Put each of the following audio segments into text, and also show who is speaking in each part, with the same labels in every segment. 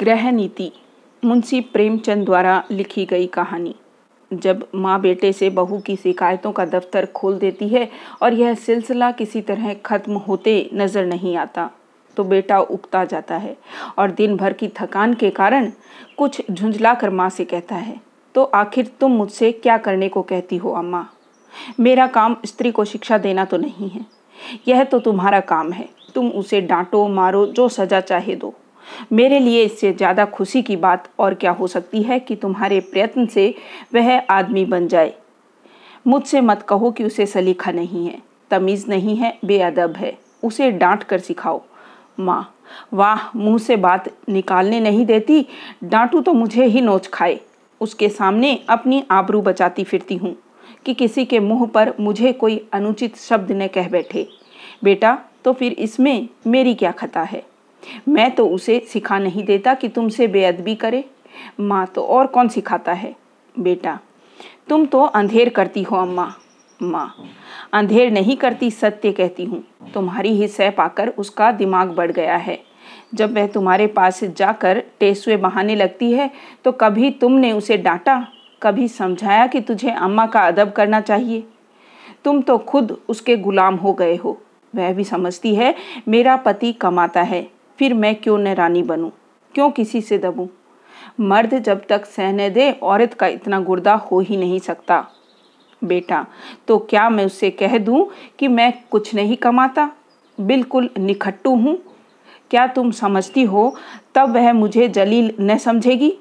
Speaker 1: गृह नीति मुंशी प्रेमचंद द्वारा लिखी गई कहानी। जब माँ बेटे से बहू की शिकायतों का दफ्तर खोल देती है और यह सिलसिला किसी तरह खत्म होते नज़र नहीं आता तो बेटा उगता जाता है और दिन भर की थकान के कारण कुछ झुंझला कर माँ से कहता है तो आखिर तुम मुझसे क्या करने को कहती हो अम्मा? मेरा काम स्त्री को शिक्षा देना तो नहीं है। यह तो तुम्हारा काम है। तुम उसे डांटो, मारो, जो सजा चाहे दो। मेरे लिए इससे ज़्यादा खुशी की बात और क्या हो सकती है कि तुम्हारे प्रयत्न से वह आदमी बन जाए? मुझसे मत कहो कि उसे सलीखा नहीं है, तमीज़ नहीं है, बेअदब है। उसे डांट कर सिखाओ। माँ, वाह, मुँह से बात निकालने नहीं देती, डांटू तो मुझे ही नोच खाए। उसके सामने अपनी आबरू बचाती फिरती हूँ कि किसी के मुँह पर मुझे कोई अनुचित शब्द न कह बैठे। बेटा तो फिर इसमें मेरी क्या खता है? मैं तो उसे सिखा नहीं देता कि तुमसे बेअदबी करे। माँ तो और कौन सिखाता है? बेटा, तुम तो अंधेर करती हो अम्मा। माँ, अंधेर नहीं करती, सत्य कहती हूँ। तुम्हारी ही सह पाकर उसका दिमाग बढ़ गया है। जब वह तुम्हारे पास जाकर टेसुए बहाने लगती है तो कभी तुमने उसे डांटा? कभी समझाया कि तुझे अम्मा का अदब करना चाहिए? तुम तो खुद उसके गुलाम हो गए हो। वह भी समझती है, मेरा पति कमाता है। फिर मैं क्यों न रानी बनूं? क्यों किसी से दबूं? मर्द जब तक सहने दे, औरत का इतना गुर्दा हो ही नहीं सकता। बेटा तो क्या मैं उससे कह दूँ कि मैं कुछ नहीं कमाता? बिल्कुल निखट्टू हूँ। क्या तुम समझती हो, तब वह मुझे जलील न समझेगी?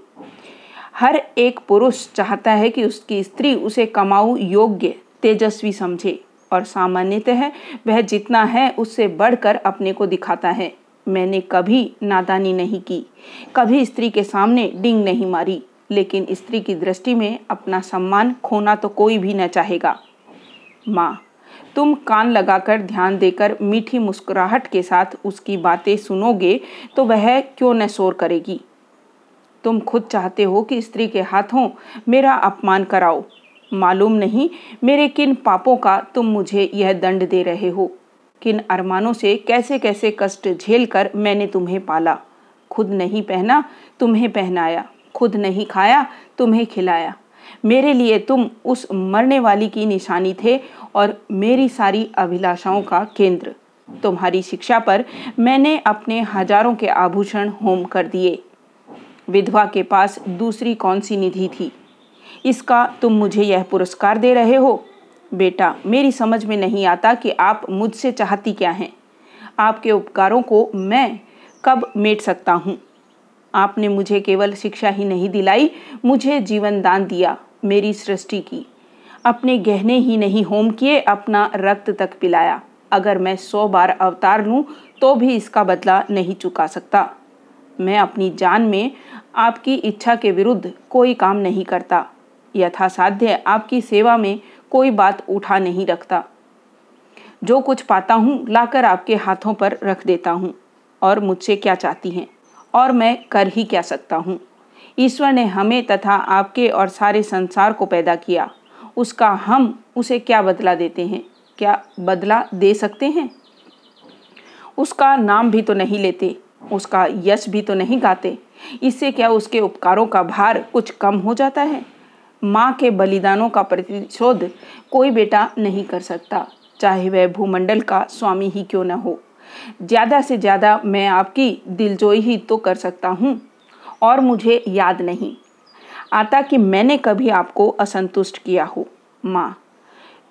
Speaker 1: हर एक पुरुष चाहता है कि उसकी स्त्री उसे कमाऊ योग्य, तेजस्वी समझे, और सामान्यतः वह जितना है उससे बढ़कर अपने को दिखाता है। मैंने कभी नादानी नहीं की। कभी स्त्री के सामने डिंग नहीं मारी, लेकिन स्त्री की दृष्टि में अपना सम्मान खोना तो कोई भी न चाहेगा। माँ, तुम कान लगाकर ध्यान देकर मीठी मुस्कुराहट के साथ उसकी बातें सुनोगे तो वह क्यों न शोर करेगी? तुम खुद चाहते हो कि स्त्री के हाथों मेरा अपमान कराओ। मालूम नहीं मेरे किन पापों का तुम मुझे यह दंड दे रहे हो। किन अरमानों से कैसे कैसे कष्ट झेल कर मैंने तुम्हें पाला? खुद नहीं पहना, तुम्हें पहनाया। खुद नहीं खाया, तुम्हें खिलाया। मेरे लिए तुम उस मरने वाली की निशानी थे और मेरी सारी अभिलाषाओं का केंद्र। तुम्हारी शिक्षा पर मैंने अपने हज़ारों के आभूषण होम कर दिए। विधवा के पास दूसरी कौन सी निधि थी? इसका तुम मुझे यह पुरस्कार दे रहे हो? बेटा, मेरी समझ में नहीं आता कि आप मुझसे चाहती क्या हैं। आपके उपकारों को मैं कब मेट सकता हूँ? आपने मुझे केवल शिक्षा ही नहीं दिलाई, मुझे जीवन दान दिया मेरी सृष्टि की। अपने गहने ही नहीं होम किए, अपना रक्त तक पिलाया। अगर मैं सौ बार अवतार लूँ तो भी इसका बदला नहीं चुका सकता। मैं अपनी जान में आपकी इच्छा के विरुद्ध कोई काम नहीं करता। यथासाध्य आपकी सेवा में कोई बात उठा नहीं रखता। जो कुछ पाता हूँ, लाकर आपके हाथों पर रख देता हूँ। और मुझसे क्या चाहती हैं? और मैं कर ही क्या सकता हूँ? ईश्वर ने हमें तथा आपके और सारे संसार को पैदा किया। उसका हम उसे क्या बदला देते हैं? क्या बदला दे सकते हैं? उसका नाम भी तो नहीं लेते, उसका यश भी तो नहीं गाते। इससे क्या उसके उपकारों का भार कुछ कम हो जाता है? माँ के बलिदानों का प्रतिशोध कोई बेटा नहीं कर सकता, चाहे वह भूमंडल का स्वामी ही क्यों न हो। ज़्यादा से ज़्यादा मैं आपकी दिलजोई ही तो कर सकता हूँ, और मुझे याद नहीं। आता कि मैंने कभी आपको असंतुष्ट किया हो। माँ,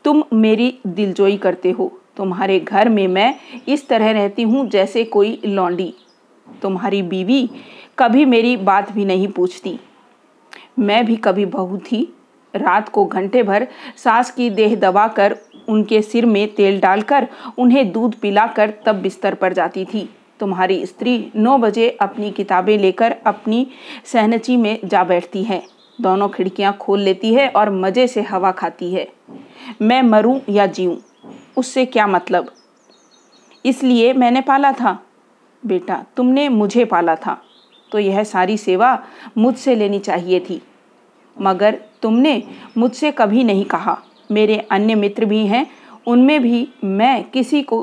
Speaker 1: तुम मेरी दिलजोई करते हो। तुम्हारे घर में मैं इस तरह रहती हूँ जैसे कोई लौंडी। तुम्हारी बीवी कभी मेरी बात भी नहीं पूछती। मैं भी कभी बहू थी। रात को घंटे भर सास की देह दबाकर उनके सिर में तेल डालकर उन्हें दूध पिलाकर तब बिस्तर पर जाती थी। तुम्हारी स्त्री नौ बजे अपनी किताबें लेकर अपनी सहनची में जा बैठती है। दोनों खिड़कियाँ खोल लेती है और मज़े से हवा खाती है। मैं मरूं या जीऊं? उससे क्या मतलब? इसलिए मैंने पाला था। बेटा, तुमने मुझे पाला था। तो यह सारी सेवा मुझसे लेनी चाहिए थी। मगर तुमने मुझसे कभी नहीं कहा। मेरे अन्य मित्र भी हैं, उनमें भी मैं किसी को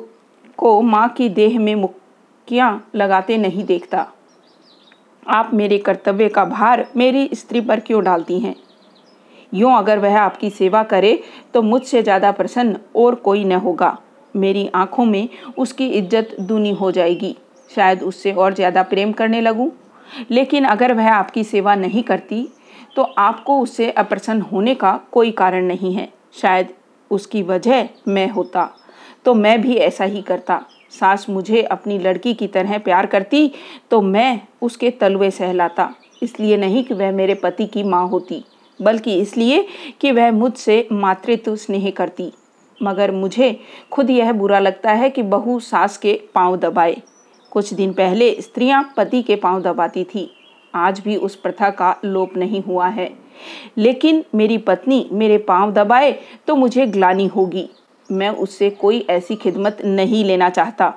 Speaker 1: को माँ की देह में मुक्कियाँ लगाते नहीं देखता। आप मेरे कर्तव्य का भार मेरी स्त्री पर क्यों डालती हैं? यूँ अगर वह आपकी सेवा करे तो मुझसे ज़्यादा प्रसन्न और कोई न होगा। मेरी आँखों में उसकी इज़्ज़त दूनी हो जाएगी। शायद उससे और ज़्यादा प्रेम करने लगूं। लेकिन अगर वह आपकी सेवा नहीं करती तो आपको उससे अप्रसन्न होने का कोई कारण नहीं है। शायद उसकी वजह मैं होता तो मैं भी ऐसा ही करता। सास मुझे अपनी लड़की की तरह प्यार करती तो मैं उसके तलवे सहलाता। इसलिए नहीं कि वह मेरे पति की माँ होती, बल्कि इसलिए कि वह मुझसे मातृत्व स्नेह करती। मगर मुझे खुद यह बुरा लगता है कि बहू सास के पाँव दबाए। कुछ दिन पहले स्त्रियाँ पति के पाँव दबाती थी। आज भी उस प्रथा का लोप नहीं हुआ है। लेकिन मेरी पत्नी मेरे पाँव दबाए तो मुझे ग्लानी होगी। मैं उससे कोई ऐसी खिदमत नहीं लेना चाहता,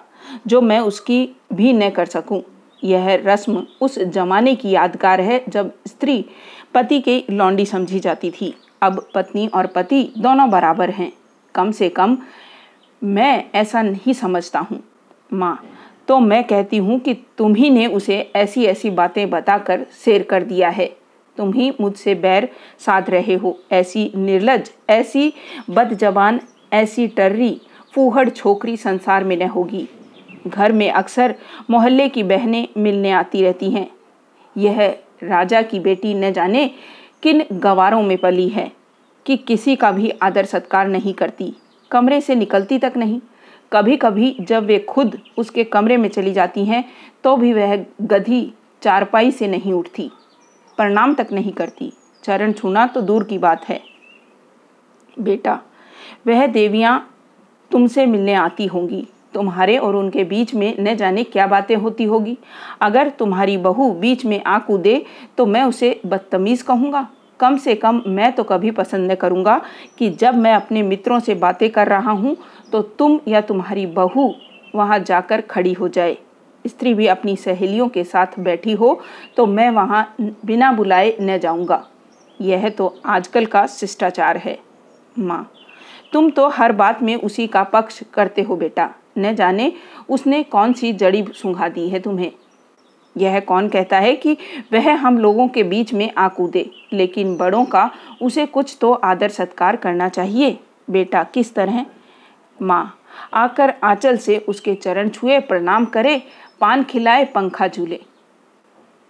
Speaker 1: जो मैं उसकी भी न कर सकूँ। यह रस्म उस जमाने की यादगार है, जब स्त्री पति के लौंडी समझी जाती थी। अब पत्नी और पति दोनों बराबर हैं। कम से कम मैं ऐसा नहीं समझता हूँ। माँ तो मैं कहती हूँ कि तुम ही ने उसे ऐसी ऐसी बातें बताकर शेर कर दिया है। तुम ही मुझसे बैर साध रहे हो। ऐसी निर्लज, ऐसी बदजबान, ऐसी टर्री, फूहड़ छोकरी संसार में न होगी। घर में अक्सर मोहल्ले की बहनें मिलने आती रहती हैं। यह राजा की बेटी न जाने किन गवारों में पली है कि किसी का भी आदर सत्कार नहीं करती। कमरे से निकलती तक नहीं। कभी कभी जब वे खुद उसके कमरे में चली जाती हैं तो भी वह गधी चारपाई से नहीं उठती, प्रणाम तक नहीं करती। चरण छूना तो दूर की बात है। बेटा, वह देवियाँ तुमसे मिलने आती होंगी। तुम्हारे और उनके बीच में न जाने क्या बातें होती होगी। अगर तुम्हारी बहू बीच में आ कूदे तो मैं उसे बदतमीज़ कहूँगा। कम से कम मैं तो कभी पसंद न करूँगा कि जब मैं अपने मित्रों से बातें कर रहा हूँ तो तुम या तुम्हारी बहू वहाँ जाकर खड़ी हो जाए। स्त्री भी अपनी सहेलियों के साथ बैठी हो तो मैं वहाँ बिना बुलाए न जाऊँगा। यह तो आजकल का शिष्टाचार है। माँ, तुम तो हर बात में उसी का पक्ष करते हो बेटा। न जाने उसने कौन सी जड़ी सुंघा दी है तुम्हें। यह कौन कहता है कि वह हम लोगों के बीच में आ कूदे लेकिन बड़ों का उसे कुछ तो आदर सत्कार करना चाहिए। बेटा, किस तरह? माँ, आकर आंचल से उसके चरण छुए, प्रणाम करे, पान खिलाए, पंखा झूले।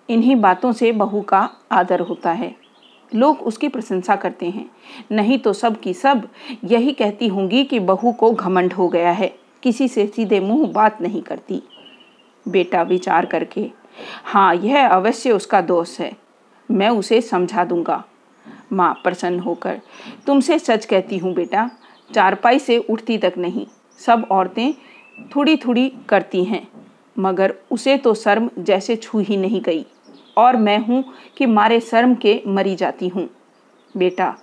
Speaker 1: इन्हीं बातों से बहू का आदर होता है। लोग उसकी प्रशंसा करते हैं। नहीं तो सब की सब यही कहती होंगी कि बहू को घमंड हो गया है। किसी से सीधे मुँह बात नहीं करती। बेटा विचार करके हाँ यह अवश्य उसका दोष है। मैं उसे समझा दूँगा। माँ प्रसन्न होकर, तुमसे सच कहती हूँ बेटा, चारपाई से उठती तक नहीं, सब औरतें थोड़ी थोड़ी करती हैं, मगर उसे तो शर्म जैसे छू ही नहीं गई, और मैं हूँ कि मारे शर्म के मरी जाती हूँ। बेटा,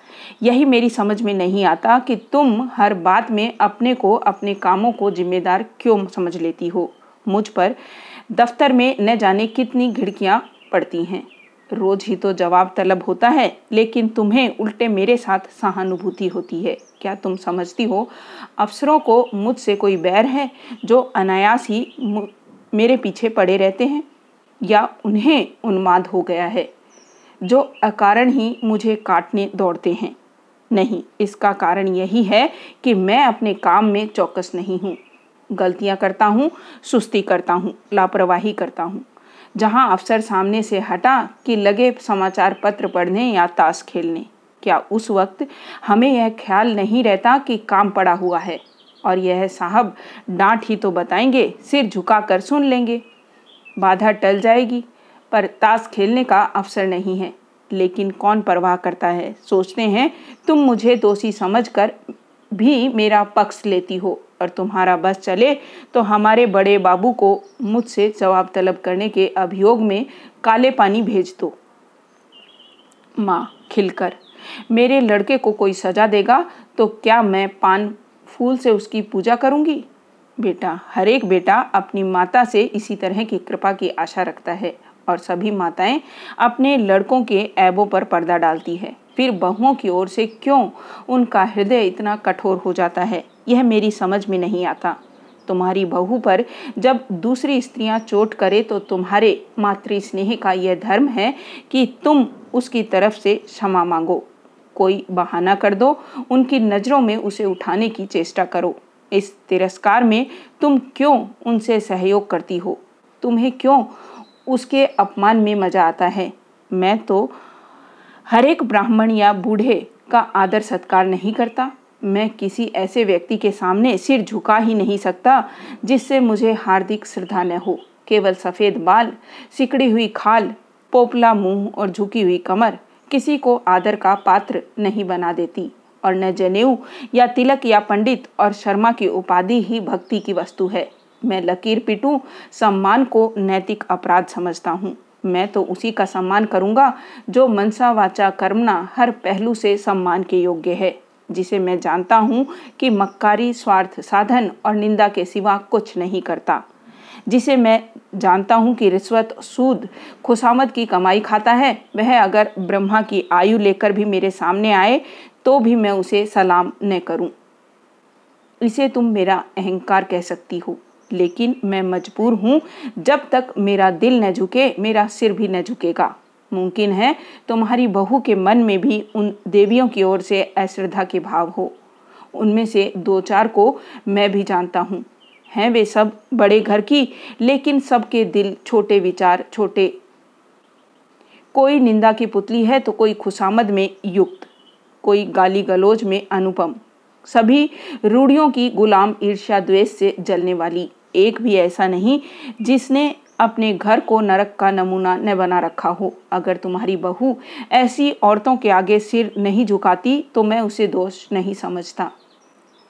Speaker 1: यही मेरी समझ में नहीं आता कि तुम हर बात में अपने को, अपने कामों को जिम्मेदार क्यों समझ लेती हो। मुझ पर दफ्तर में न जाने कितनी घिड़कियाँ पड़ती हैं। रोज ही तो जवाब तलब होता है, लेकिन तुम्हें उल्टे मेरे साथ सहानुभूति होती है। क्या तुम समझती हो? अफसरों को मुझसे कोई बैर है जो अनायास ही मेरे पीछे पड़े रहते हैं? या उन्हें उन्माद हो गया है जो अकारण ही मुझे काटने दौड़ते हैं? नहीं, इसका कारण यही है कि मैं अपने काम में चौकस नहीं हूँ। गलतियाँ करता हूँ, सुस्ती करता हूँ, लापरवाही करता हूँ। जहाँ अफसर सामने से हटा कि लगे समाचार पत्र पढ़ने या ताश खेलने। क्या उस वक्त हमें यह ख्याल नहीं रहता कि काम पड़ा हुआ है? और यह साहब, डांट ही तो बताएँगे, सिर झुका कर सुन लेंगे। बाधा टल जाएगी, पर ताश खेलने का अवसर नहीं है। लेकिन कौन परवाह करता है? सोचते हैं, तुम मुझे दोषी समझकर भी मेरा पक्ष लेती हो। और तुम्हारा बस चले तो हमारे बड़े बाबू को मुझसे जवाब तलब करने के अभियोग में काले पानी भेज दो। माँ खिलकर, मेरे लड़के को कोई सजा देगा तो क्या मैं पान फूल से उसकी पूजा करूँगी? बेटा हर एक बेटा अपनी माता से इसी तरह की कृपा की आशा रखता है और सभी माताएँ अपने लड़कों के ऐबों पर पर्दा डालती है। फिर बहुओं की ओर से क्यों उनका हृदय इतना कठोर हो जाता है? यह मेरी समझ में नहीं आता। तुम्हारी बहू पर जब दूसरी स्त्रियाँ चोट करे तो तुम्हारे मातृ स्नेह का यह धर्म है कि तुम उसकी तरफ़ से क्षमा मांगो। कोई बहाना कर दो, उनकी नज़रों में उसे उठाने की चेष्टा करो। इस तिरस्कार में तुम क्यों उनसे सहयोग करती हो? तुम्हें क्यों उसके अपमान में मज़ा आता है? मैं तो हर एक ब्राह्मण या बूढ़े का आदर सत्कार नहीं करता। मैं किसी ऐसे व्यक्ति के सामने सिर झुका ही नहीं सकता, जिससे मुझे हार्दिक श्रद्धा न हो। केवल सफ़ेद बाल, सिकड़ी हुई खाल, पोपला मुँह और झुकी हुई कमर किसी को आदर का पात्र नहीं बना देती। और न जनेऊ या तिलक या पंडित और शर्मा की उपाधि ही भक्ति की वस्तु है। मैं लकीर पिटू, सम्मान को नैतिक अपराध समझता हूँ। मैं तो उसी का सम्मान करूँगा, जो मनसा वाचा कर्मना हर पहलू से सम्मान के योग्य है, जिसे मैं जानता हूँ कि मक्कारी स्वार्थ साधन और निंदा के सिवा कुछ नहीं करता, जिसे मैं जानता हूँ कि रिश्वत सूद खुशामद की कमाई खाता है, वह अगर ब्रह्मा की आयु लेकर भी मेरे सामने आए तो भी मैं उसे सलाम न करूँ। इसे तुम मेरा अहंकार कह सकती हो लेकिन मैं मजबूर हूँ, जब तक मेरा दिल न झुके, मेरा सिर भी न झुकेगा। मुमकिन है तुम्हारी बहू के मन में भी उन देवियों की ओर से अश्रद्धा के भाव हो। उनमें से दो चार को मैं भी जानता हूँ। हैं वे सब बड़े घर की, लेकिन सबके दिल छोटे विचार, छोटे। कोई निंदा की पुतली है तो कोई खुशामद में युक्त, कोई गाली गलोज में अनुपम। सभी रूढ़ियों की गुलाम ईर्ष्या द्वेष से जलने वाली एक भी ऐसा नहीं जिसने अपने घर को नरक का नमूना न बना रखा हो। अगर तुम्हारी बहू ऐसी औरतों के आगे सिर नहीं झुकाती तो मैं उसे दोष नहीं समझता।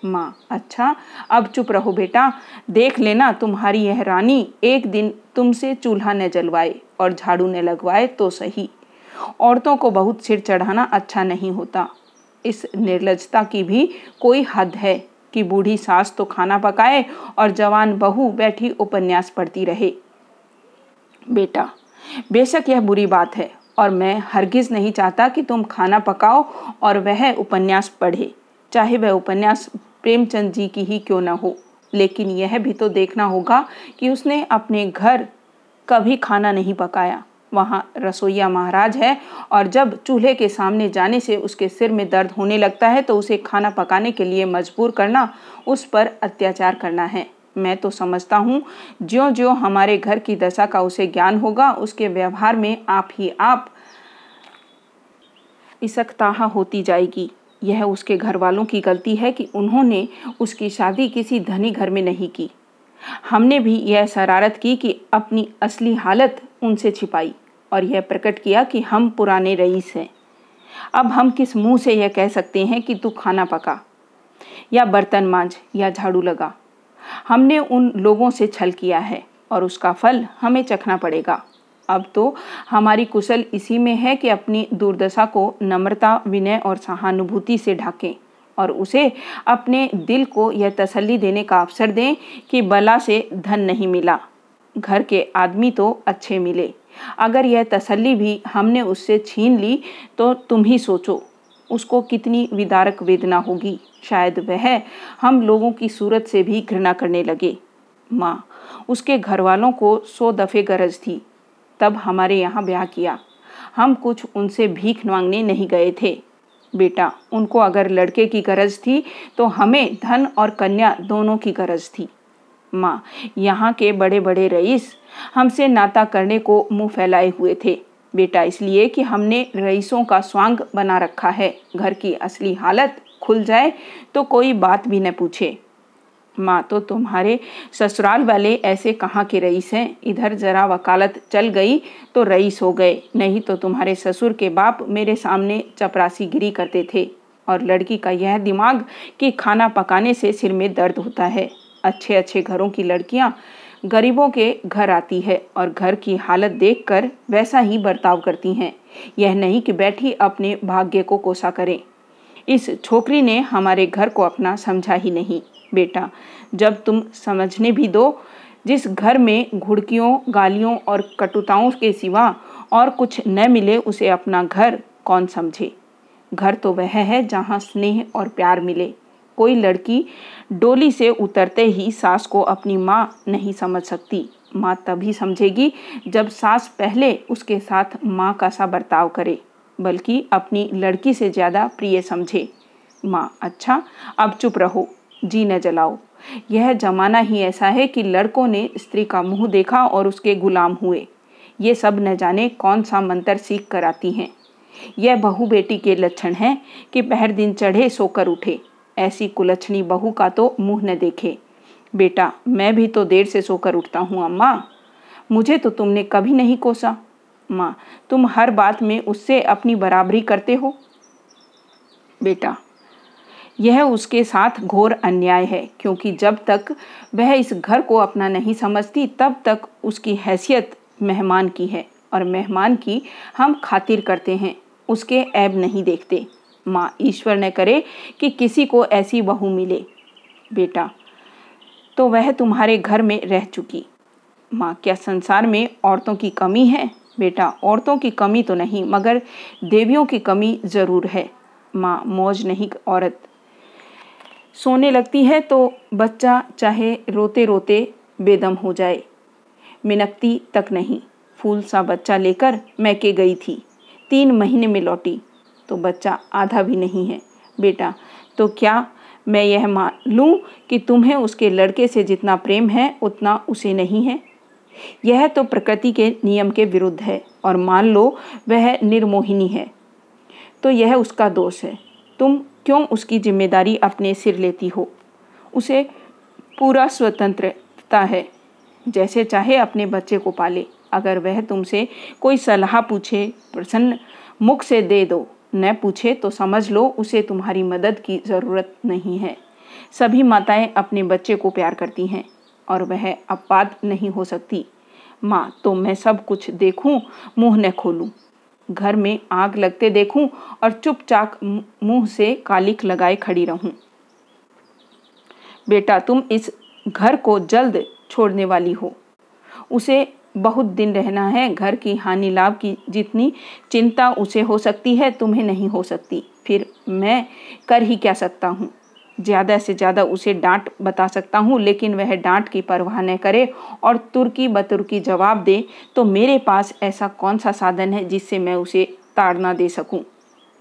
Speaker 1: माँ अच्छा अब चुप रहो बेटा। देख लेना, तुम्हारी यह रानी एक दिन तुमसे चूल्हा न जलवाए और झाड़ू न लगवाए तो सही। औरतों को बहुत सिर चढ़ाना अच्छा नहीं होता। इस निर्लजता की भी कोई हद है कि बूढ़ी सास तो खाना पकाए और जवान बहू बैठी उपन्यास पढ़ती रहे। बेटा, बेशक यह बुरी बात है और मैं हरगिज नहीं चाहता कि तुम खाना पकाओ और वह उपन्यास पढ़े, चाहे वह उपन्यास प्रेमचंद जी की ही क्यों न हो। लेकिन यह भी तो देखना होगा कि उसने अपने घर कभी खाना नहीं पकाया। वहाँ रसोईया महाराज है और जब चूल्हे के सामने जाने से उसके सिर में दर्द होने लगता है तो उसे खाना पकाने के लिए मजबूर करना, उस पर अत्याचार करना है। मैं तो समझता हूँ ज्यो ज्यो हमारे घर की दशा का उसे ज्ञान होगा, उसके व्यवहार में आप ही आप इसकताहा होती जाएगी। यह उसके घर वालों की गलती है कि उन्होंने उसकी शादी किसी धनी घर में नहीं की। हमने भी यह शरारत की कि अपनी असली हालत उनसे छिपाई। और यह प्रकट किया कि हम पुराने रईस हैं। अब हम किस मुँह से यह कह सकते हैं कि तू खाना पका, या बर्तन मांझ, या झाड़ू लगा। हमने उन लोगों से छल किया है और उसका फल हमें चखना पड़ेगा। अब तो हमारी कुशल इसी में है कि अपनी दुर्दशा को नम्रता, विनय और सहानुभूति से ढाकें और उसे अपने दिल को यह तसल्ली देने का अवसर दें कि बला से धन नहीं मिला। घर के आदमी तो अच्छे मिले। अगर यह तसल्ली भी हमने उससे छीन ली तो तुम ही सोचो, उसको कितनी विदारक वेदना होगी। शायद वह हम लोगों की सूरत से भी घृणा करने लगे। माँ, उसके घर वालों को सौ दफ़े गरज थी। तब हमारे यहाँ ब्याह किया। हम कुछ उनसे भीख मांगने नहीं गए थे। बेटा, उनको अगर लड़के की गरज थी तो हमें धन और कन्या दोनों की गरज थी। माँ, यहाँ के बड़े बड़े रईस हमसे नाता करने को मुँह फैलाए हुए थे। बेटा, इसलिए कि हमने रईसों का स्वांग बना रखा है। घर की असली हालत खुल जाए तो कोई बात भी न पूछे। माँ तो तुम्हारे ससुराल वाले ऐसे कहाँ के रईस हैं? इधर जरा वकालत चल गई तो रईस हो गए, नहीं तो तुम्हारे ससुर के बाप मेरे सामने चपरासी गिरी करते थे। और लड़की का यह दिमाग कि खाना पकाने से सिर में दर्द होता है। अच्छे अच्छे घरों की लड़कियाँ गरीबों के घर आती है और घर की हालत देखकर वैसा ही बर्ताव करती हैं। यह नहीं कि बैठी अपने भाग्य को कोसा करें। इस छोकरी ने हमारे घर को अपना समझा ही नहीं। बेटा, जब तुम समझने भी दो, जिस घर में घुड़कियों, गालियों और कटुताओं के सिवा और कुछ न मिले उसे अपना घर कौन समझे? घर तो वह है जहाँ स्नेह और प्यार मिले। कोई लड़की डोली से उतरते ही सास को अपनी माँ नहीं समझ सकती। माँ तभी समझेगी जब सास पहले उसके साथ माँ का सा बर्ताव करे, बल्कि अपनी लड़की से ज़्यादा प्रिय समझे। माँ अच्छा अब चुप रहो, जी न जलाओ। यह जमाना ही ऐसा है कि लड़कों ने स्त्री का मुँह देखा और उसके गुलाम हुए। ये सब न जाने कौन सा मंत्र सीख कर आती हैं। यह बहू बेटी के लक्षण हैं कि पहर दिन चढ़े सोकर उठे। ऐसी कुलक्षणी बहू का तो मुँह न देखे। बेटा, मैं भी तो देर से सोकर उठता हूँ, अम्मा। मुझे तो तुमने कभी नहीं कोसा। माँ, तुम हर बात में उससे अपनी बराबरी करते हो। बेटा, यह उसके साथ घोर अन्याय है, क्योंकि जब तक वह इस घर को अपना नहीं समझती, तब तक उसकी हैसियत मेहमान की है, और मेहमान की हम खातिर करते हैं, उसके ऐब नहीं देखते। माँ ईश्वर ने करे कि किसी को ऐसी बहू मिले। बेटा तो वह तुम्हारे घर में रह चुकी। माँ, क्या संसार में औरतों की कमी है? बेटा, औरतों की कमी तो नहीं, मगर देवियों की कमी ज़रूर है। माँ, मौज नहीं, औरत। सोने लगती है तो बच्चा चाहे रोते रोते बेदम हो जाए। मिनकती तक नहीं। फूल सा बच्चा लेकर मैके गई थी। तीन महीने में लौटी। तो बच्चा आधा भी नहीं है। बेटा तो क्या मैं यह मान लूँ कि तुम्हें उसके लड़के से जितना प्रेम है, उतना उसे नहीं है? यह तो प्रकृति के नियम के विरुद्ध है और मान लो वह निर्मोहिनी है तो यह उसका दोष है। तुम क्यों उसकी ज़िम्मेदारी अपने सिर लेती हो? उसे पूरा स्वतंत्रता है, जैसे चाहे अपने बच्चे को पाले। अगर वह तुमसे कोई सलाह पूछे, प्रसन्न मुख से दे दो न पूछे तो समझ लो, उसे तुम्हारी मदद की ज़रूरत नहीं है। सभी माताएँ अपने बच्चे को प्यार करती हैं और वह अपवाद नहीं हो सकती। माँ तो मैं सब कुछ देखूँ, मुँह न खोलूं। घर में आग लगते देखूँ और चुपचाप मुँह से कालिक लगाए खड़ी रहूँ। बेटा, तुम इस घर को जल्द छोड़ने वाली हो। उसे बहुत दिन रहना है, घर की हानि लाभ की जितनी चिंता उसे हो सकती है, तुम्हें नहीं हो सकती। फिर मैं कर ही क्या सकता हूँ? ज़्यादा से ज़्यादा उसे डांट बता सकता हूँ, लेकिन वह डांट की परवाह न करे और तुर्की बतुर्की जवाब दे तो मेरे पास ऐसा कौन सा साधन है जिससे मैं उसे ताड़ना दे सकूँ?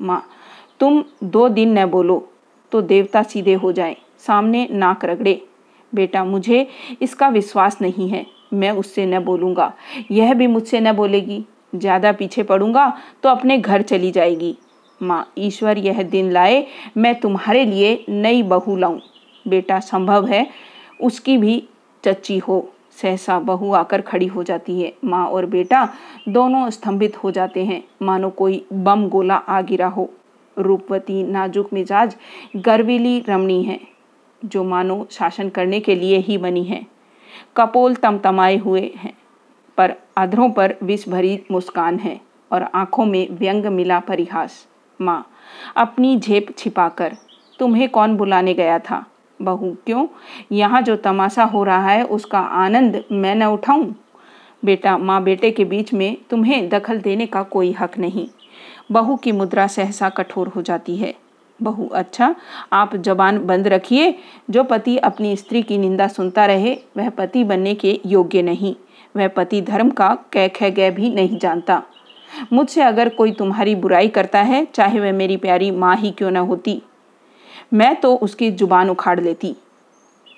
Speaker 1: माँ, तुम दो दिन न बोलो तो देवता सीधे हो जाए, सामने नाक रगड़े। बेटा, मुझे इसका विश्वास नहीं है। मैं उससे न बोलूँगा। यह भी मुझसे न बोलेगी। ज़्यादा पीछे पड़ूँगा तो अपने घर चली जाएगी। माँ, ईश्वर यह दिन लाए, मैं तुम्हारे लिए नई बहू लाऊं। बेटा, संभव है उसकी भी चच्ची हो। सहसा बहू आकर खड़ी हो जाती है। माँ और बेटा दोनों स्तंभित हो जाते हैं। मानो कोई बम गोला आ गिरा हो। रूपवती नाजुक मिजाज गर्वीली रमणी है, जो मानो शासन करने के लिए ही बनी है। कपोल तमतमाए हुए हैं, पर अधरों पर विष भरी मुस्कान है और आँखों में व्यंग मिला परिहास। माँ, अपनी झेप छिपाकर, तुम्हें कौन बुलाने गया था? बहू, क्यों? यहाँ जो तमाशा हो रहा है, उसका आनंद मैं न उठाऊं? बेटा, माँ बेटे के बीच में तुम्हें दखल देने का कोई हक नहीं। बहू की मुद्रा सहसा कठोर हो जाती है। बहू अच्छा आप जबान बंद रखिए। जो पति अपनी स्त्री की निंदा सुनता रहे, वह पति बनने के योग्य नहीं। वह पति धर्म का कह कह गए भी नहीं जानता। मुझसे अगर कोई तुम्हारी बुराई करता है, चाहे वह मेरी प्यारी माँ ही क्यों न होती, मैं तो उसकी ज़ुबान उखाड़ लेती।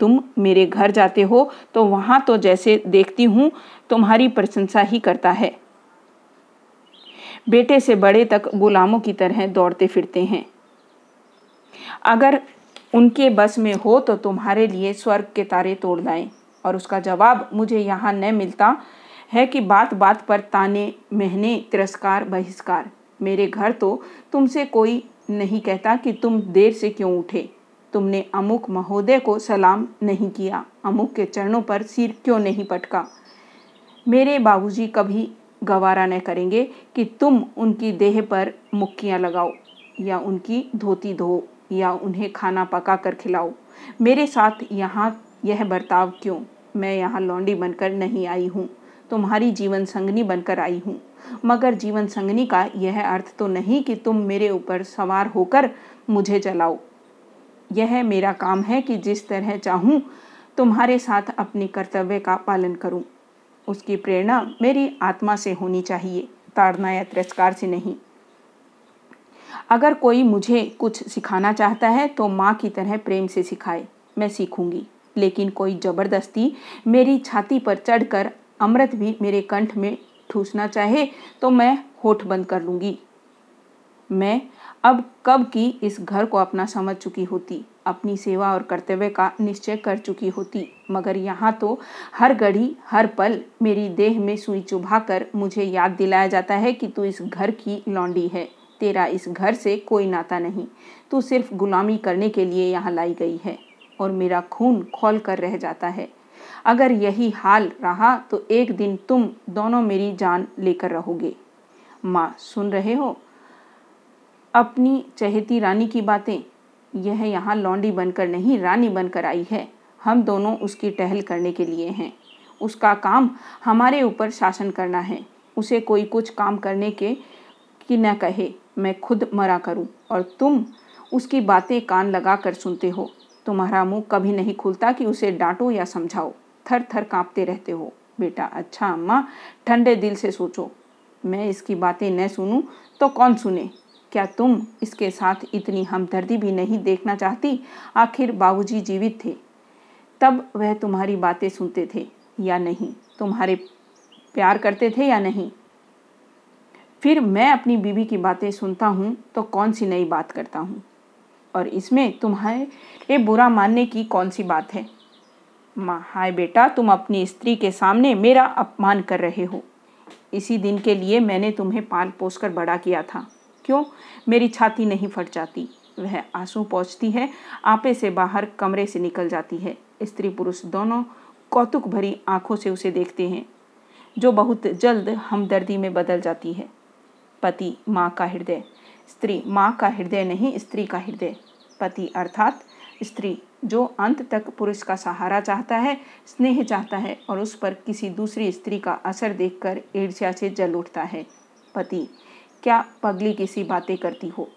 Speaker 1: तुम मेरे घर जाते हो तो वहाँ तो जैसे देखती हूँ, तुम्हारी प्रशंसा ही करता है। बेटे से बड़े तक गुलामों की तरह दौड़ते फिरते हैं। अगर उनके बस में हो तो तुम्हारे लिए स्वर्ग के तारे तोड़ दाएँ और उसका जवाब, मुझे यहाँ न मिलता है कि बात बात पर ताने महने, तिरस्कार, बहिष्कार। मेरे घर तो तुमसे कोई नहीं कहता कि तुम देर से क्यों उठे। तुमने अमुक महोदय को सलाम नहीं किया। अमुक के चरणों पर सिर क्यों नहीं पटका? मेरे बाबूजी कभी गवारा न करेंगे कि तुम उनकी देह पर मुक्कियाँ लगाओ या उनकी धोती धो। या उन्हें खाना पका कर खिलाओ। मेरे साथ यहाँ यह बर्ताव क्यों? मैं यहाँ लौंडी बनकर नहीं आई हूँ। तुम्हारी जीवन संगनी बनकर आई हूँ। मगर जीवन संगनी का यह अर्थ तो नहीं कि तुम मेरे ऊपर सवार होकर मुझे चलाओ यह मेरा काम है कि जिस तरह चाहूँ, तुम्हारे साथ अपने कर्तव्य का पालन करूँ। उसकी प्रेरणा मेरी आत्मा से होनी चाहिए। ताड़ना या तिरस्कार से नहीं। अगर कोई मुझे कुछ सिखाना चाहता है तो माँ की तरह प्रेम से सिखाए, मैं सीखूँगी। लेकिन कोई ज़बरदस्ती मेरी छाती पर चढ़कर अमृत भी मेरे कंठ में ठूसना चाहे तो मैं होठ बंद कर लूँगी। मैं अब कब की इस घर को अपना समझ चुकी होती, अपनी सेवा और कर्तव्य का निश्चय कर चुकी होती, मगर यहाँ तो हर घड़ी, हर पल मेरी देह में सुई चुभाकर मुझे याद दिलाया जाता है कि तू इस घर की लौंडी है। तेरा इस घर से कोई नाता नहीं। तू सिर्फ़ गुलामी करने के लिए यहाँ लाई गई है और मेरा खून खोल कर रह जाता है। अगर यही हाल रहा तो एक दिन तुम दोनों मेरी जान लेकर रहोगे। माँ, सुन रहे हो? अपनी चहेती रानी की बातें। यह यहाँ लौंडी बनकर नहीं, रानी बनकर आई है। हम दोनों उसकी टहल करने के लिए हैं। उसका काम हमारे ऊपर शासन करना है। उसे कोई कुछ काम करने के कि न कहे। मैं खुद मरा करूँ और तुम उसकी बातें कान लगा कर सुनते हो। तुम्हारा मुँह कभी नहीं खुलता कि उसे डांटो या समझाओ। थर थर कांपते रहते हो। बेटा अच्छा अम्मा, ठंडे दिल से सोचो। मैं इसकी बातें न सुनूं तो कौन सुने? क्या तुम इसके साथ इतनी हमदर्दी भी नहीं देखना चाहती? आखिर बाबूजी जीवित थे। तब वह तुम्हारी बातें सुनते थे या नहीं? तुम्हारे प्यार करते थे या नहीं? फिर मैं अपनी बीवी की बातें सुनता हूँ तो कौन सी नई बात करता हूँ? और इसमें तुम्हारे बुरा मानने की कौन सी बात है? माँ, हाय बेटा, तुम अपनी स्त्री के सामने मेरा अपमान कर रहे हो। इसी दिन के लिए मैंने तुम्हें पाल पोस कर बड़ा किया था। क्यों? मेरी छाती नहीं फट जाती। वह आँसू पहुँचती है, आपे से बाहर कमरे से निकल जाती है। स्त्री पुरुष दोनों कौतुक भरी आँखों से उसे देखते हैं। जो बहुत जल्द हमदर्दी में बदल जाती है। पति माँ का हृदय। स्त्री माँ का हृदय नहीं, स्त्री का हृदय। पति अर्थात स्त्री, जो अंत तक पुरुष का सहारा चाहता है, स्नेह चाहता है और उस पर किसी दूसरी स्त्री का असर देखकर ईर्ष्या से जल उठता है। पति, क्या पगली किसी बातें करती हो?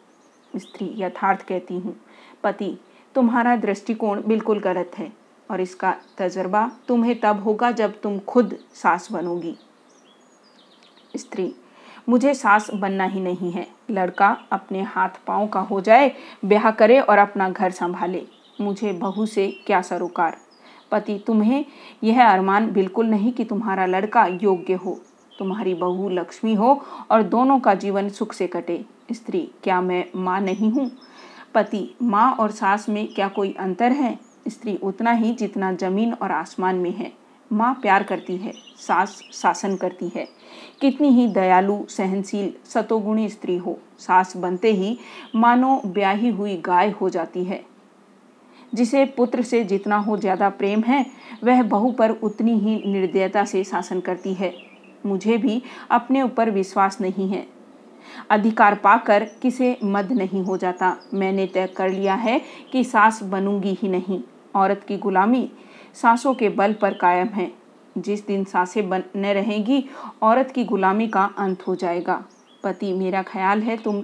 Speaker 1: स्त्री यथार्थ कहती हूँ, पति, तुम्हारा दृष्टिकोण बिल्कुल गलत है और इसका तजर्बा तुम्हें तब होगा जब तुम खुद सास बनोगी। स्त्री मुझे सास बनना ही नहीं है। लड़का अपने हाथ पाँव का हो जाए, ब्याह करे और अपना घर संभाले। मुझे बहू से क्या सरोकार? पति तुम्हें, यह अरमान बिल्कुल नहीं कि तुम्हारा लड़का योग्य हो। तुम्हारी बहू लक्ष्मी हो और दोनों का जीवन सुख से कटे। स्त्री, क्या मैं माँ नहीं हूँ? पति, माँ और सास में क्या कोई अंतर है? स्त्री उतना ही जितना ज़मीन और आसमान में है। माँ प्यार करती है, सास शासन करती है। कितनी ही दयालु, सहनशील, सतोगुणी स्त्री हो, सास बनते ही मानो ब्याही हुई गाय हो जाती है। जिसे पुत्र से जितना हो ज़्यादा प्रेम है, वह बहू पर उतनी ही निर्दयता से शासन करती है। मुझे भी अपने ऊपर विश्वास नहीं है। अधिकार पाकर किसे मद नहीं हो जाता। मैंने तय कर लिया है कि सास बनूँगी ही नहीं। औरत की गुलामी सांसों के बल पर कायम है। जिस दिन साँसें बने रहेंगी, औरत की गुलामी का अंत हो जाएगा। पति, मेरा ख्याल है तुम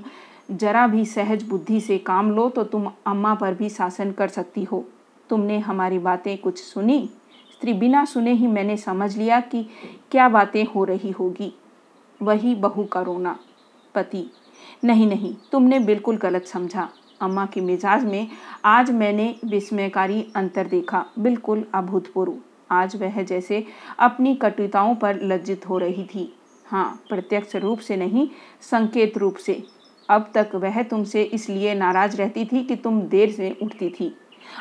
Speaker 1: जरा भी सहज बुद्धि से काम लो तो तुम अम्मा पर भी शासन कर सकती हो। तुमने हमारी बातें कुछ सुनी? स्त्री, बिना सुने ही मैंने समझ लिया कि क्या बातें हो रही होगी। वही बहू का रोना। पति, नहीं नहीं, तुमने बिल्कुल गलत समझा। अम्मा के मिजाज में आज मैंने विस्मयकारी अंतर देखा। बिल्कुल अभूतपूर्व। आज वह जैसे अपनी कटुताओं पर लज्जित हो रही थी। हाँ प्रत्यक्ष रूप से नहीं, संकेत रूप से। अब तक वह तुमसे इसलिए नाराज़ रहती थी कि तुम देर से उठती थी।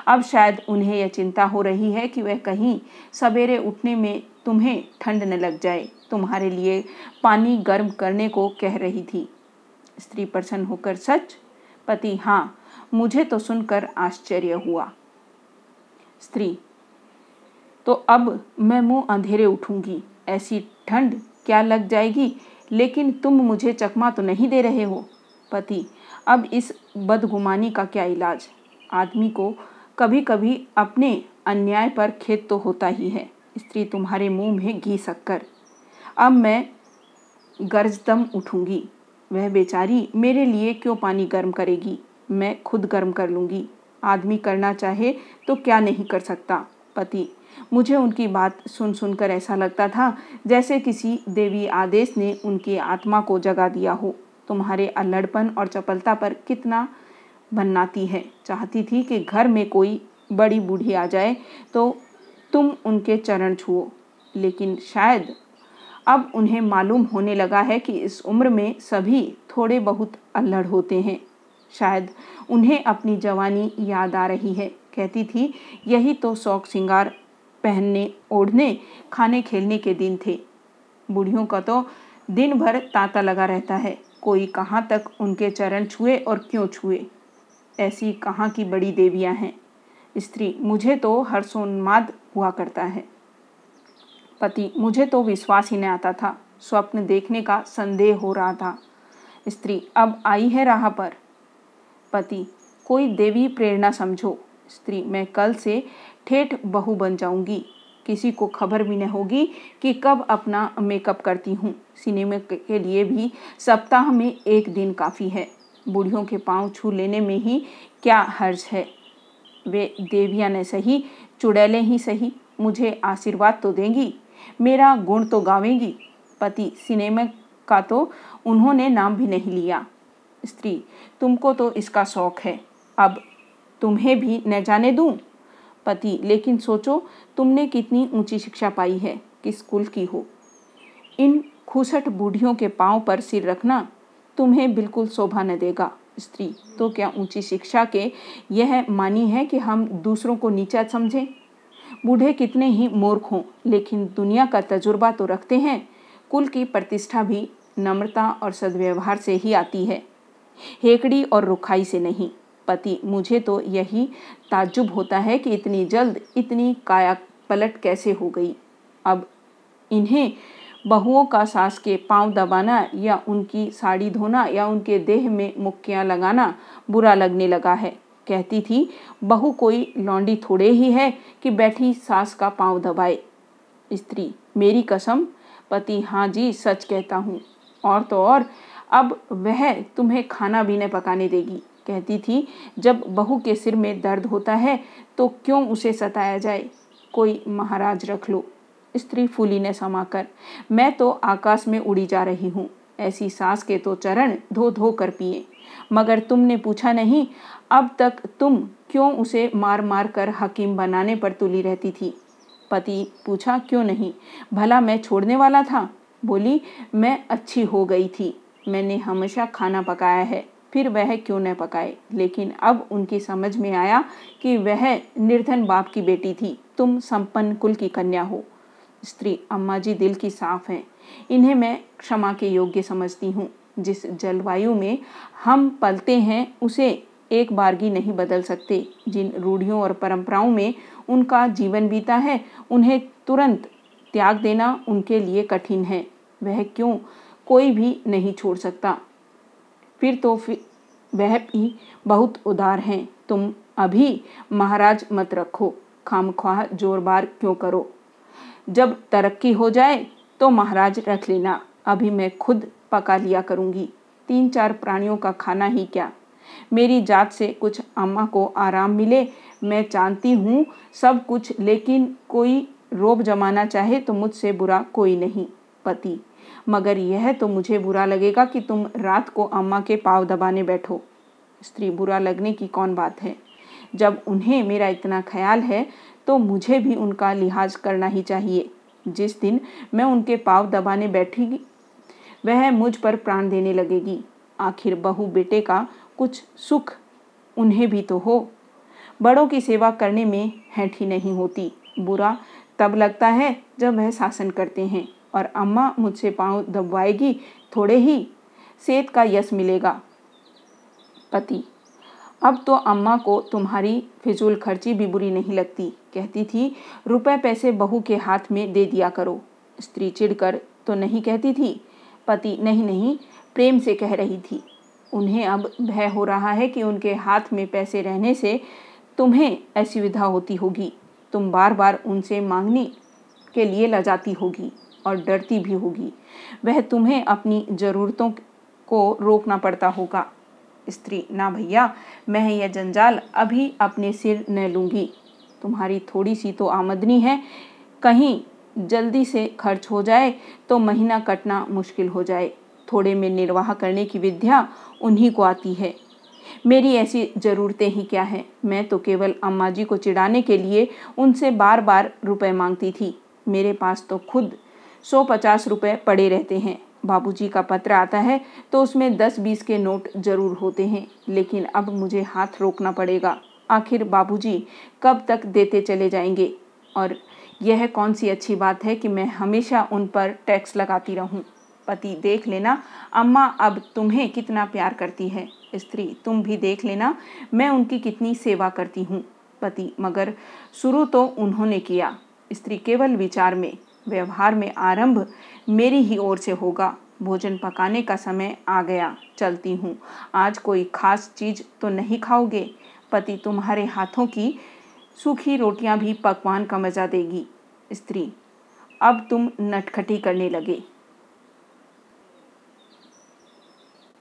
Speaker 1: अब शायद उन्हें यह चिंता हो रही है कि वह कहीं सवेरे उठने में तुम्हें ठंड न लग जाए। तुम्हारे लिए पानी गर्म करने को कह रही थी। स्त्री प्रसन्न होकर, सच? पति हाँ मुझे तो सुनकर आश्चर्य हुआ। स्त्री तो अब मैं मुँह अंधेरे उठूँगी, ऐसी ठंड क्या लग जाएगी? लेकिन तुम मुझे चकमा तो नहीं दे रहे हो। पति, अब इस बदगुमानी का क्या इलाज? आदमी को कभी कभी अपने अन्याय पर खेत तो होता ही है। स्त्री तुम्हारे मुँह में घी शक्कर अब मैं गर्जदम उठूँगी। वह बेचारी मेरे लिए क्यों पानी गर्म करेगी? मैं खुद गर्म कर लूँगी। आदमी करना चाहे तो क्या नहीं कर सकता, पति। मुझे उनकी बात सुन सुनकर ऐसा लगता था जैसे किसी देवी आदेश ने उनकी आत्मा को जगा दिया हो। तुम्हारे अल्लड़पन और चपलता पर कितना बनाती है। चाहती थी कि घर में कोई बड़ी बूढ़ी आ जाए तो तुम उनके चरण छुओ, लेकिन शायद अब उन्हें मालूम होने लगा है कि इस उम्र में सभी थोड़े बहुत अल्लड़ होते हैं। शायद उन्हें अपनी जवानी याद आ रही है। कहती थी, यही तो शौक सिंगार पहनने, ओढ़ने, खाने, खेलने के दिन थे। बूढ़ियों का तो दिन भर तांता लगा रहता है। कोई कहाँ तक उनके चरण छुए और क्यों छुए? ऐसी कहाँ की बड़ी देवियाँ हैं। स्त्री, मुझे तो हर्षोन्माद हुआ करता है। पति, मुझे तो विश्वास ही नहीं आता था। स्वप्न देखने का संदेह हो रहा था। स्त्री, अब आई है राह पर। पति, कोई देवी प्रेरणा समझो। स्त्री, मैं कल से ठेठ बहू बन जाऊँगी। किसी को खबर भी नहीं होगी कि कब अपना मेकअप करती हूँ। सिनेमा के लिए भी सप्ताह में एक दिन काफ़ी है। बूढ़ियों के पाँव छू लेने में ही क्या हर्ज है? वे देवियाँ ने सही, चुड़ैलें ही सही। मुझे आशीर्वाद तो देंगी? मेरा गुण तो गावेंगी। पति सिनेमा का तो उन्होंने नाम भी नहीं लिया। स्त्री, तुमको तो इसका शौक है। अब तुम्हें भी न जाने दूँ? पति, लेकिन सोचो, तुमने कितनी ऊँची शिक्षा पाई है, किस कुल की हो? इन खुसट बूढ़ियों के पाँव पर सिर रखना तुम्हें बिल्कुल शोभा न देगा। स्त्री तो क्या ऊँची शिक्षा के यह मानी है कि हम दूसरों को नीचा समझें? बूढ़े कितने ही मूर्ख हों, लेकिन दुनिया का तजुर्बा तो रखते हैं। कुल की प्रतिष्ठा भी नम्रता और सद्व्यवहार से ही आती है। हेकड़ी और रुखाई से नहीं। पति, मुझे तो यही ताज्जुब होता है कि इतनी जल्द इतनी काया पलट कैसे हो गई। अब इन्हें बहुओं का सास के पाँव दबाना या उनकी साड़ी धोना या उनके देह में मुक्कियाँ लगाना बुरा लगने लगा है। कहती थी, बहू कोई लौंडी थोड़े ही है कि बैठी सास का पाँव दबाए। स्त्री, मेरी कसम। पति हाँ जी, सच कहता हूँ। और तो और, अब वह तुम्हें खाना भी न पकाने देगी कहती थी, जब बहू के सिर में दर्द होता है तो क्यों उसे सताया जाए? कोई महाराज रख लो स्त्री फूली ने समाकर, मैं तो आकाश में उड़ी जा रही हूँ। ऐसी सास के तो चरण धो धो कर पिए। मगर तुमने पूछा नहीं अब तक तुम क्यों उसे मार मार कर हकीम बनाने पर तुली रहती थी? पति पूछा, क्यों नहीं? भला मैं छोड़ने वाला था? बोली, मैं अच्छी हो गई थी। मैंने हमेशा खाना पकाया है, फिर वह क्यों न पकाए? लेकिन अब उनकी समझ में आया कि वह निर्धन बाप की बेटी थी। तुम संपन्न कुल की कन्या हो। स्त्री अम्मा जी दिल की साफ़ हैं। इन्हें मैं क्षमा के योग्य समझती हूँ। जिस जलवायु में हम पलते हैं, उसे एक बारगी नहीं बदल सकते। जिन रूढ़ियों और परंपराओं में उनका जीवन बीता है, उन्हें तुरंत त्याग देना उनके लिए कठिन है। वह क्यों? कोई भी नहीं छोड़ सकता। फिर तो फिर वह भी बहुत उदार हैं। तुम अभी महाराज मत रखो। खामख्वाह जोरबार क्यों करो? जब तरक्की हो जाए तो महाराज रख लेना। अभी मैं खुद पका लिया करूँगी। तीन चार प्राणियों का खाना ही क्या? मेरी जात से कुछ अम्मा को आराम मिले, मैं जानती हूँ सब कुछ, लेकिन कोई रोब जमाना चाहे तो मुझसे बुरा कोई नहीं, पति। मगर यह तो मुझे बुरा लगेगा कि तुम रात को अम्मा के पाव दबाने बैठो। स्त्री, बुरा लगने की कौन बात है? जब उन्हें मेरा इतना ख्याल है तो मुझे भी उनका लिहाज करना ही चाहिए। जिस दिन मैं उनके पाव दबाने बैठेगी वह मुझ पर प्राण देने लगेगी। आखिर बहू बेटे का कुछ सुख उन्हें भी तो हो। बड़ों की सेवा करने में हैठी नहीं होती। बुरा तब लगता है जब वह शासन करते हैं और अम्मा मुझसे पाँव दबवाएगी, थोड़े ही सेत का यश मिलेगा। पति, अब तो अम्मा को तुम्हारी फिजूल खर्ची भी बुरी नहीं लगती। कहती थी, रुपए पैसे बहू के हाथ में दे दिया करो। स्त्री चिढ़कर तो नहीं कहती थी। पति, नहीं नहीं, प्रेम से कह रही थी। उन्हें अब भय हो रहा है कि उनके हाथ में पैसे रहने से तुम्हें असुविधा होती होगी। तुम बार बार उनसे मांगने के लिए लजाती होगी और डरती भी होगी। वह तुम्हें अपनी ज़रूरतों को रोकना पड़ता होगा। स्त्री, ना भैया, मैं यह जंजाल अभी अपने सिर न लूँगी। तुम्हारी थोड़ी सी तो आमदनी है। कहीं जल्दी से खर्च हो जाए तो महीना कटना मुश्किल हो जाए। थोड़े में निर्वाह करने की विद्या उन्हीं को आती है। मेरी ऐसी ज़रूरतें ही क्या है? मैं तो केवल अम्मा जी को चिढ़ाने के लिए उनसे बार बार रुपए मांगती थी। मेरे पास तो खुद सौ पचास रुपये पड़े रहते हैं। बाबूजी का पत्र आता है तो उसमें दस बीस के नोट ज़रूर होते हैं, लेकिन अब मुझे हाथ रोकना पड़ेगा। आखिर बाबूजी कब तक देते चले जाएँगे? और यह कौन सी अच्छी बात है कि मैं हमेशा उन पर टैक्स लगाती रहूँ? पति देख लेना, अम्मा अब तुम्हें कितना प्यार करती है। स्त्री, तुम भी देख लेना, मैं उनकी कितनी सेवा करती हूँ। पति, मगर शुरू तो उन्होंने किया। स्त्री केवल विचार में, व्यवहार में आरंभ मेरी ही ओर से होगा। भोजन पकाने का समय आ गया, चलती हूँ। आज कोई खास चीज़ तो नहीं खाओगे? पति, तुम्हारे हाथों की सूखी रोटियाँ भी पकवान का मज़ा देगी। स्त्री, अब तुम नटखटी करने लगे।